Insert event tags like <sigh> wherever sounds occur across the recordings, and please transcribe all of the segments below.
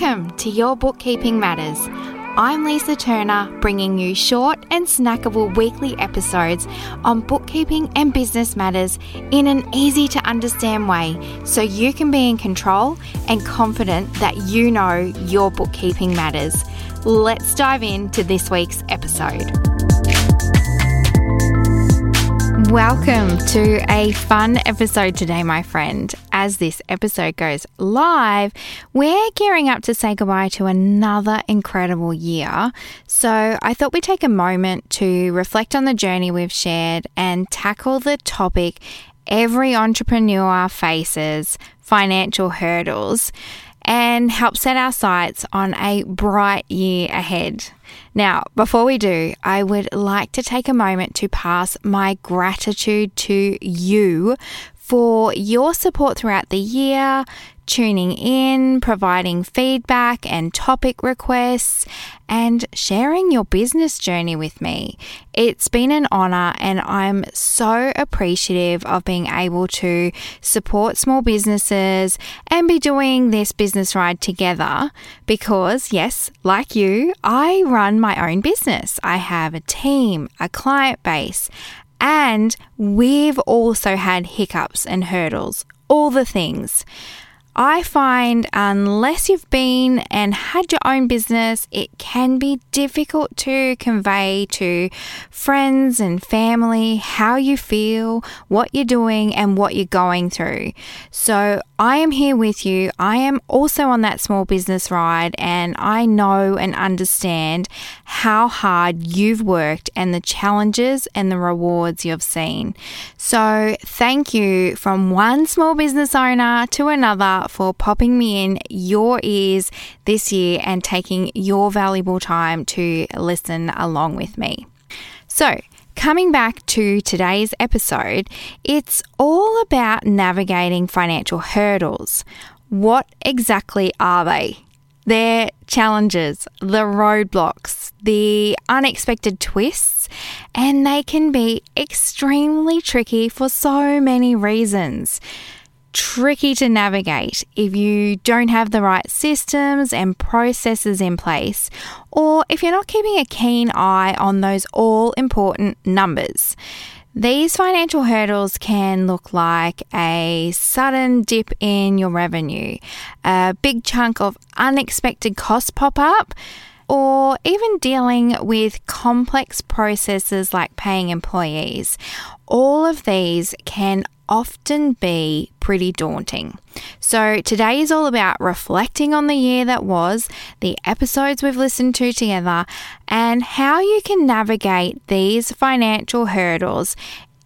Welcome to Your Bookkeeping Matters. I'm Lisa Turner, bringing you short and snackable weekly episodes on bookkeeping and business matters in an easy to understand way so you can be in control and confident that you know your bookkeeping matters. Let's dive into this week's episode. Welcome to a fun episode today, my friend. As this episode goes live, we're gearing up to say goodbye to another incredible year. So I thought we'd take a moment to reflect on the journey we've shared and tackle the topic every entrepreneur faces financial hurdles and help set our sights on a bright year ahead. Now, before we do, I would like to take a moment to pass my gratitude to you for your support throughout the year, tuning in, providing feedback and topic requests, and sharing your business journey with me. It's been an honor, and I'm so appreciative of being able to support small businesses and be doing this business ride together because, yes, like you, I run my own business. I have a team, a client base, and we've also had hiccups and hurdles, all the things. I find unless you've been and had your own business, it can be difficult to convey to friends and family how you feel, what you're doing, and what you're going through. So I am here with you. I am also on that small business ride, and I know and understand how hard you've worked and the challenges and the rewards you've seen. So thank you from one small business owner to another for popping me in your ears this year and taking your valuable time to listen along with me. So, coming back to today's episode, it's all about navigating financial hurdles. What exactly are they? They're challenges, the roadblocks, the unexpected twists, and they can be extremely tricky for so many reasons tricky to navigate if you don't have the right systems and processes in place, or if you're not keeping a keen eye on those all important numbers. These financial hurdles can look like a sudden dip in your revenue, a big chunk of unexpected costs pop up, or even dealing with complex processes like paying employees. All of these can often be pretty daunting. So, today is all about reflecting on the year that was, the episodes we've listened to together, and how you can navigate these financial hurdles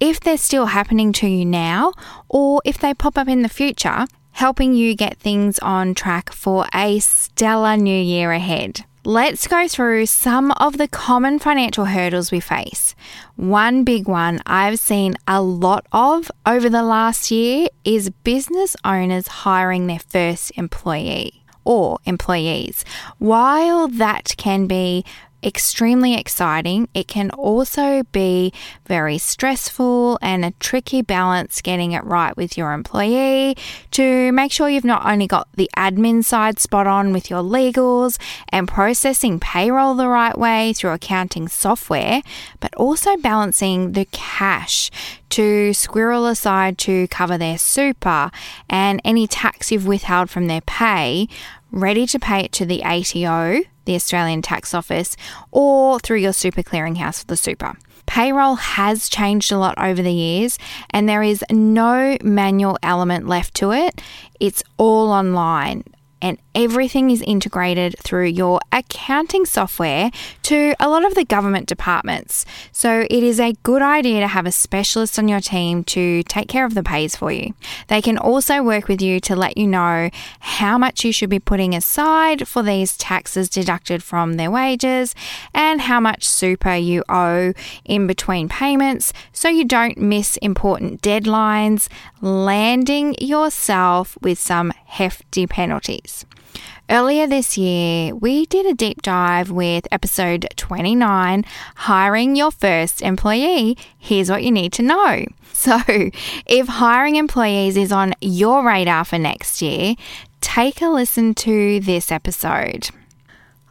if they're still happening to you now or if they pop up in the future, helping you get things on track for a stellar new year ahead. Let's go through some of the common financial hurdles we face. One big one I've seen a lot of over the last year is business owners hiring their first employee or employees. While that can be extremely exciting. It can also be very stressful and a tricky balance getting it right with your employee to make sure you've not only got the admin side spot on with your legals and processing payroll the right way through accounting software, but also balancing the cash to squirrel aside to cover their super and any tax you've withheld from their pay, ready to pay it to the ATO the Australian Tax Office, or through your super clearinghouse for the super. Payroll has changed a lot over the years, and there is no manual element left to it. It's all online and everything is integrated through your accounting software to a lot of the government departments. So it is a good idea to have a specialist on your team to take care of the pays for you. They can also work with you to let you know how much you should be putting aside for these taxes deducted from their wages and how much super you owe in between payments so you don't miss important deadlines, landing yourself with some hefty penalties. Earlier this year, we did a deep dive with episode 29 Hiring Your First Employee. Here's what you need to know. <laughs> So, if hiring employees is on your radar for next year, take a listen to this episode.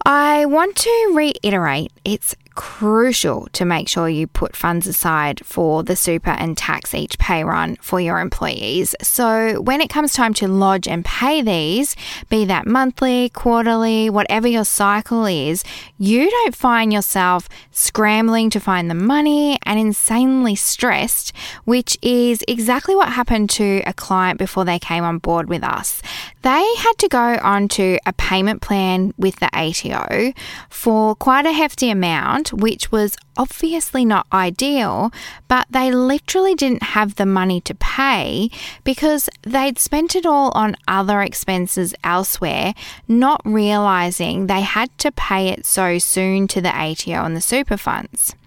I want to reiterate it's crucial to make sure you put funds aside for the super and tax each pay run for your employees. So when it comes time to lodge and pay these, be that monthly, quarterly, whatever your cycle is, you don't find yourself scrambling to find the money and insanely stressed, which is exactly what happened to a client before they came on board with us. They had to go onto a payment plan with the ATO for quite a hefty amount which was obviously not ideal, but they literally didn't have the money to pay because they'd spent it all on other expenses elsewhere, not realizing they had to pay it so soon to the ATO and the super funds.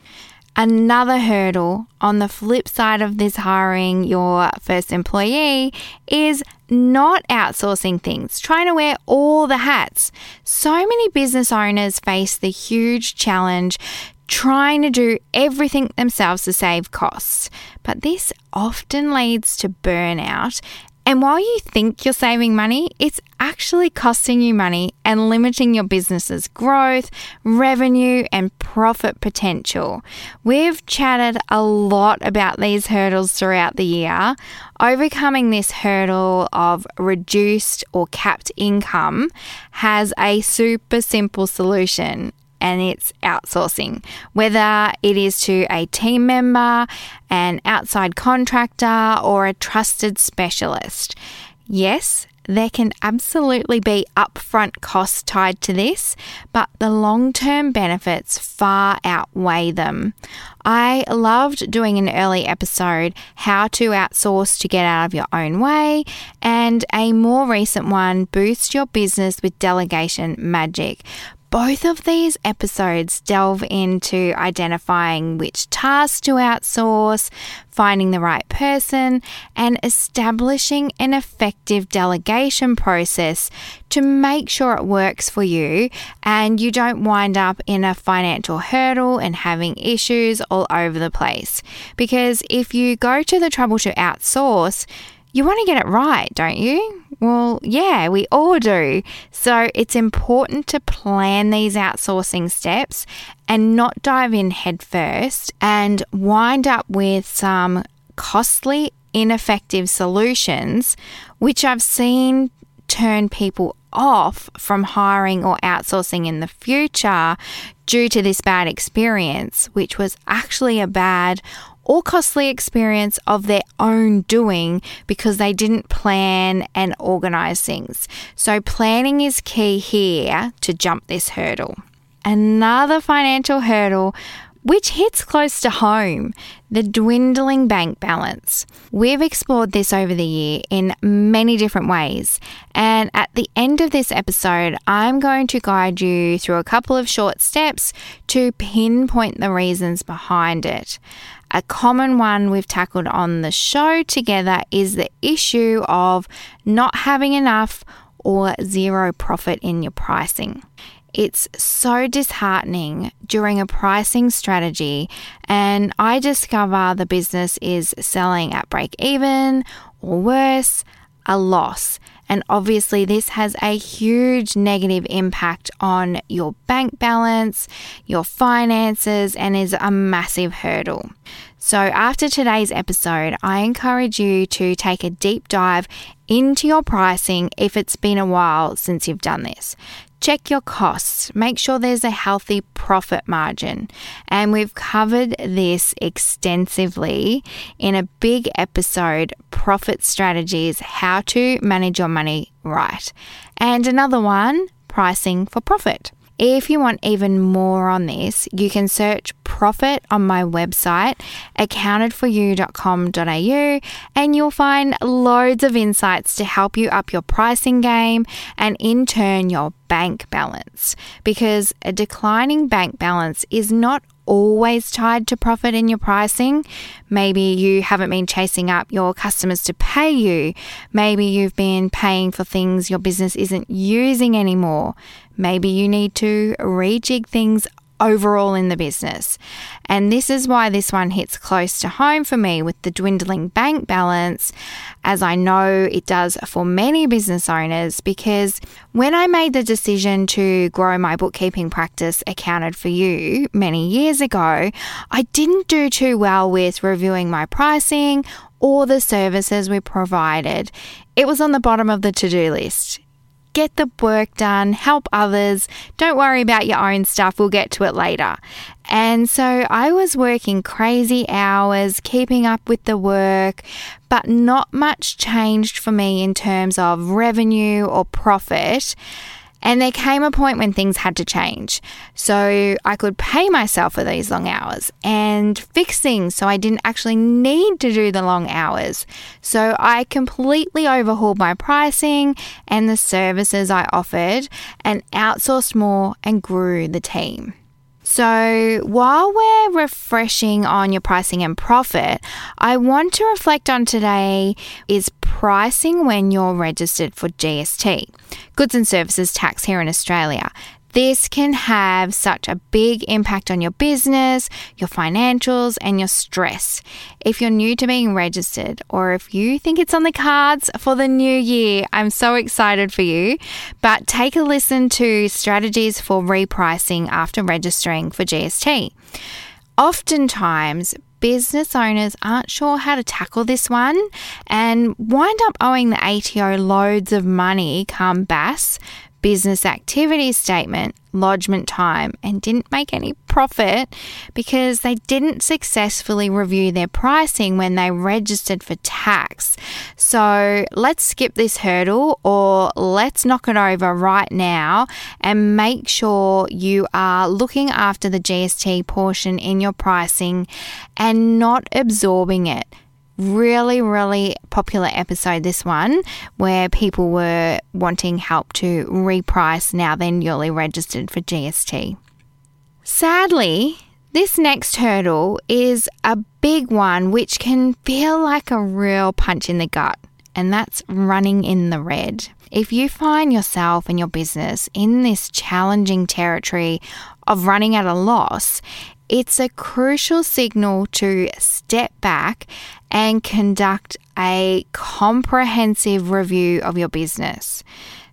Another hurdle on the flip side of this hiring your first employee is not outsourcing things, trying to wear all the hats. So many business owners face the huge challenge trying to do everything themselves to save costs. But this often leads to burnout and while you think you're saving money, it's actually costing you money and limiting your business's growth, revenue, and profit potential. We've chatted a lot about these hurdles throughout the year. Overcoming this hurdle of reduced or capped income has a super simple solution and it's outsourcing, whether it is to a team member, an outside contractor, or a trusted specialist. Yes, there can absolutely be upfront costs tied to this, but the long term benefits far outweigh them. I loved doing an early episode, How to Outsource to Get Out of Your Own Way, and a more recent one, Boost Your Business with Delegation Magic. Both of these episodes delve into identifying which tasks to outsource, finding the right person, and establishing an effective delegation process to make sure it works for you and you don't wind up in a financial hurdle and having issues all over the place. Because if you go to the trouble to outsource, you want to get it right, don't you? Well, yeah, we all do. So it's important to plan these outsourcing steps and not dive in headfirst and wind up with some costly, ineffective solutions, which I've seen turn people off from hiring or outsourcing in the future due to this bad experience, which was actually a bad or costly experience of their own doing because they didn't plan and organize things. So, planning is key here to jump this hurdle. Another financial hurdle which hits close to home the dwindling bank balance. We've explored this over the year in many different ways, and at the end of this episode, I'm going to guide you through a couple of short steps to pinpoint the reasons behind it. A common one we've tackled on the show together is the issue of not having enough or zero profit in your pricing. It's so disheartening during a pricing strategy, and I discover the business is selling at break even or worse, a loss. And obviously, this has a huge negative impact on your bank balance, your finances, and is a massive hurdle. So, after today's episode, I encourage you to take a deep dive into your pricing if it's been a while since you've done this. Check your costs, make sure there's a healthy profit margin. And we've covered this extensively in a big episode Profit Strategies How to Manage Your Money Right. And another one Pricing for Profit. If you want even more on this, you can search profit on my website, accountedforyou.com.au, and you'll find loads of insights to help you up your pricing game and in turn your bank balance. Because a declining bank balance is not always tied to profit in your pricing. Maybe you haven't been chasing up your customers to pay you. Maybe you've been paying for things your business isn't using anymore. Maybe you need to rejig things overall in the business. And this is why this one hits close to home for me with the dwindling bank balance, as I know it does for many business owners. Because when I made the decision to grow my bookkeeping practice accounted for you many years ago, I didn't do too well with reviewing my pricing or the services we provided. It was on the bottom of the to do list get the work done, help others. Don't worry about your own stuff, we'll get to it later. And so I was working crazy hours, keeping up with the work, but not much changed for me in terms of revenue or profit. And there came a point when things had to change. So I could pay myself for these long hours and fix things so I didn't actually need to do the long hours. So I completely overhauled my pricing and the services I offered and outsourced more and grew the team. So, while we're refreshing on your pricing and profit, I want to reflect on today is pricing when you're registered for GST, Goods and Services Tax here in Australia. This can have such a big impact on your business, your financials, and your stress. If you're new to being registered, or if you think it's on the cards for the new year, I'm so excited for you. But take a listen to strategies for repricing after registering for GST. Oftentimes, business owners aren't sure how to tackle this one and wind up owing the ATO loads of money come BAS business activity statement, lodgement time, and didn't make any profit because they didn't successfully review their pricing when they registered for tax. So let's skip this hurdle or let's knock it over right now and make sure you are looking after the GST portion in your pricing and not absorbing it really, really popular episode, this one, where people were wanting help to reprice now they're newly registered for GST. Sadly, this next hurdle is a big one which can feel like a real punch in the gut, and that's running in the red. If you find yourself and your business in this challenging territory of running at a loss, it's a crucial signal to step back and conduct a comprehensive review of your business.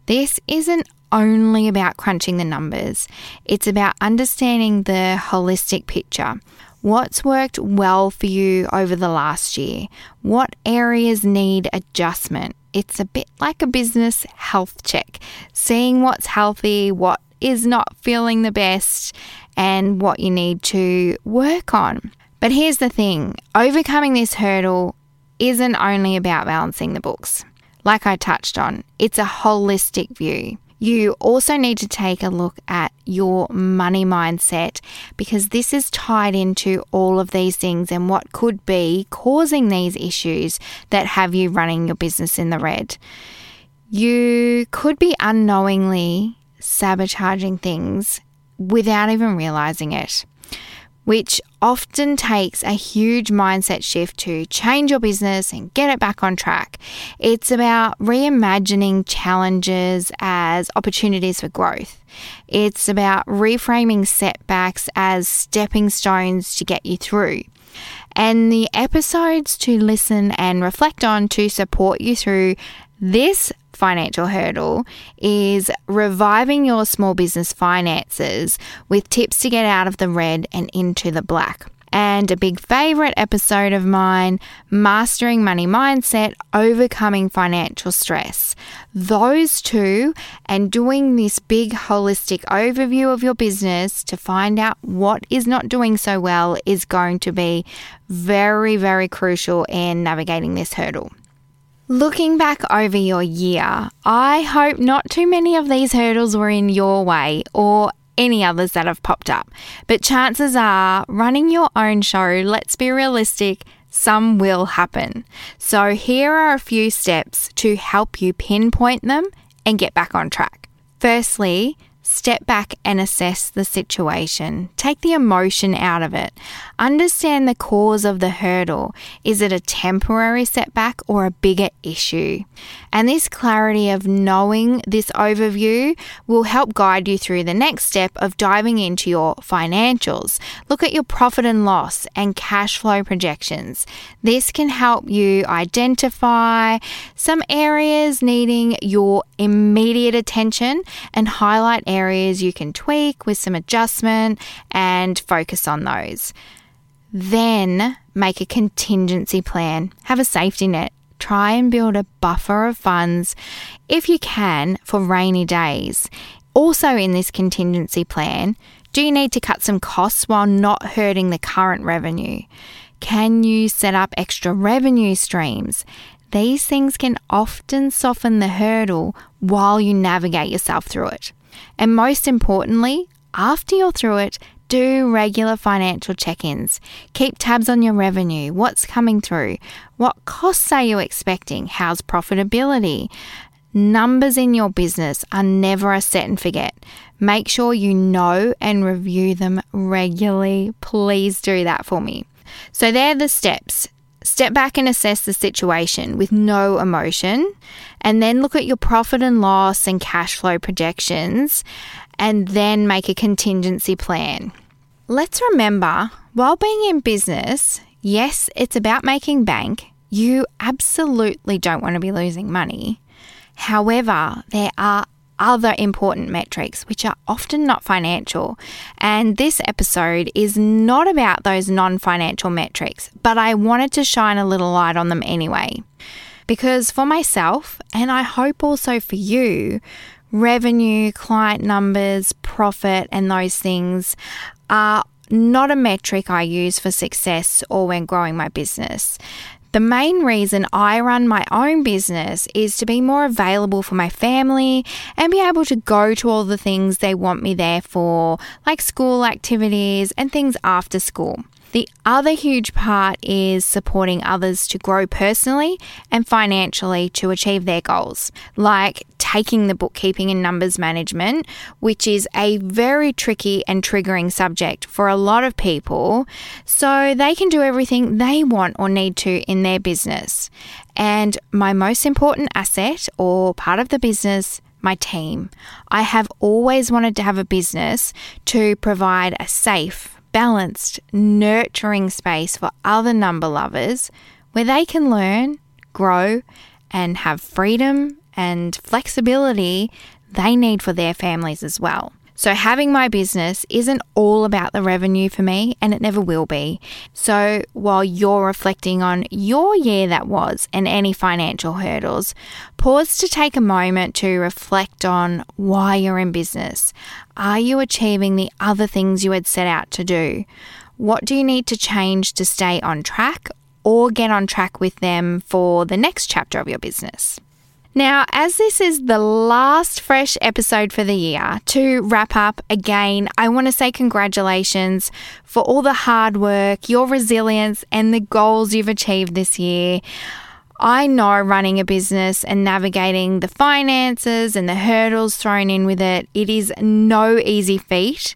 This isn't only about crunching the numbers, it's about understanding the holistic picture. What's worked well for you over the last year? What areas need adjustment? It's a bit like a business health check, seeing what's healthy, what is not feeling the best, and what you need to work on. But here's the thing overcoming this hurdle isn't only about balancing the books. Like I touched on, it's a holistic view. You also need to take a look at your money mindset because this is tied into all of these things and what could be causing these issues that have you running your business in the red. You could be unknowingly sabotaging things without even realizing it, which often takes a huge mindset shift to change your business and get it back on track. It's about reimagining challenges as opportunities for growth. It's about reframing setbacks as stepping stones to get you through. And the episodes to listen and reflect on to support you through this financial hurdle is reviving your small business finances with tips to get out of the red and into the black. And a big favorite episode of mine, Mastering Money Mindset, Overcoming Financial Stress. Those two, and doing this big holistic overview of your business to find out what is not doing so well, is going to be very, very crucial in navigating this hurdle. Looking back over your year, I hope not too many of these hurdles were in your way or any others that have popped up. But chances are, running your own show, let's be realistic, some will happen. So here are a few steps to help you pinpoint them and get back on track. Firstly, Step back and assess the situation. Take the emotion out of it. Understand the cause of the hurdle. Is it a temporary setback or a bigger issue? And this clarity of knowing this overview will help guide you through the next step of diving into your financials. Look at your profit and loss and cash flow projections. This can help you identify some areas needing your immediate attention and highlight areas areas you can tweak with some adjustment and focus on those. Then make a contingency plan, have a safety net. Try and build a buffer of funds if you can for rainy days. Also, in this contingency plan, do you need to cut some costs while not hurting the current revenue? Can you set up extra revenue streams? These things can often soften the hurdle while you navigate yourself through it. And most importantly, after you're through it, do regular financial check ins. Keep tabs on your revenue. What's coming through? What costs are you expecting? How's profitability? Numbers in your business are never a set and forget. Make sure you know and review them regularly. Please do that for me. So, they're the steps Step back and assess the situation with no emotion, and then look at your profit and loss and cash flow projections, and then make a contingency plan. Let's remember while being in business, yes, it's about making bank. You absolutely don't want to be losing money. However, there are other important metrics, which are often not financial. And this episode is not about those non financial metrics, but I wanted to shine a little light on them anyway. Because for myself, and I hope also for you, revenue, client numbers, profit, and those things are not a metric I use for success or when growing my business. The main reason I run my own business is to be more available for my family and be able to go to all the things they want me there for, like school activities and things after school. The other huge part is supporting others to grow personally and financially to achieve their goals, like taking the bookkeeping and numbers management, which is a very tricky and triggering subject for a lot of people, so they can do everything they want or need to in their business. And my most important asset or part of the business my team. I have always wanted to have a business to provide a safe, balanced, nurturing space for other number lovers where they can learn, grow, and have freedom and flexibility they need for their families as well. So, having my business isn't all about the revenue for me, and it never will be. So, while you're reflecting on your year that was and any financial hurdles, pause to take a moment to reflect on why you're in business. Are you achieving the other things you had set out to do? What do you need to change to stay on track or get on track with them for the next chapter of your business? Now, as this is the last fresh episode for the year, to wrap up again, I want to say congratulations for all the hard work, your resilience, and the goals you've achieved this year. I know running a business and navigating the finances and the hurdles thrown in with it, it is no easy feat.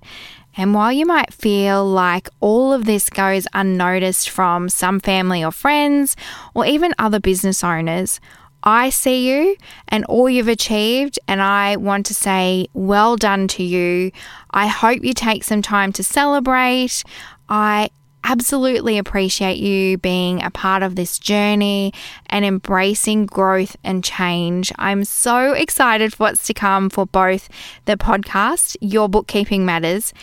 And while you might feel like all of this goes unnoticed from some family or friends, or even other business owners, I see you and all you've achieved, and I want to say well done to you. I hope you take some time to celebrate. I absolutely appreciate you being a part of this journey and embracing growth and change. I'm so excited for what's to come for both the podcast, Your Bookkeeping Matters,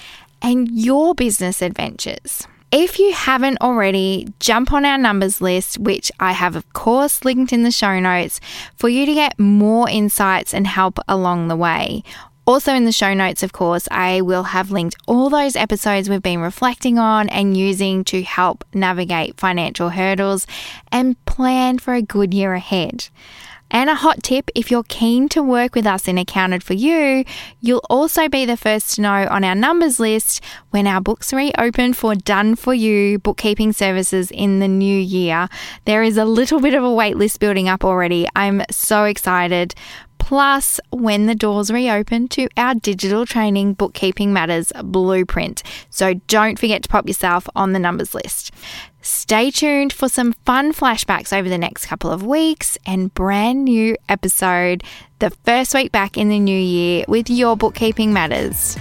and your business adventures. If you haven't already, jump on our numbers list, which I have, of course, linked in the show notes for you to get more insights and help along the way. Also, in the show notes, of course, I will have linked all those episodes we've been reflecting on and using to help navigate financial hurdles and plan for a good year ahead. And a hot tip if you're keen to work with us in Accounted for You, you'll also be the first to know on our numbers list when our books reopen for Done for You bookkeeping services in the new year. There is a little bit of a wait list building up already. I'm so excited plus when the doors reopen to our digital training Bookkeeping Matters blueprint. So don't forget to pop yourself on the numbers list. Stay tuned for some fun flashbacks over the next couple of weeks and brand new episode the first week back in the new year with your bookkeeping matters.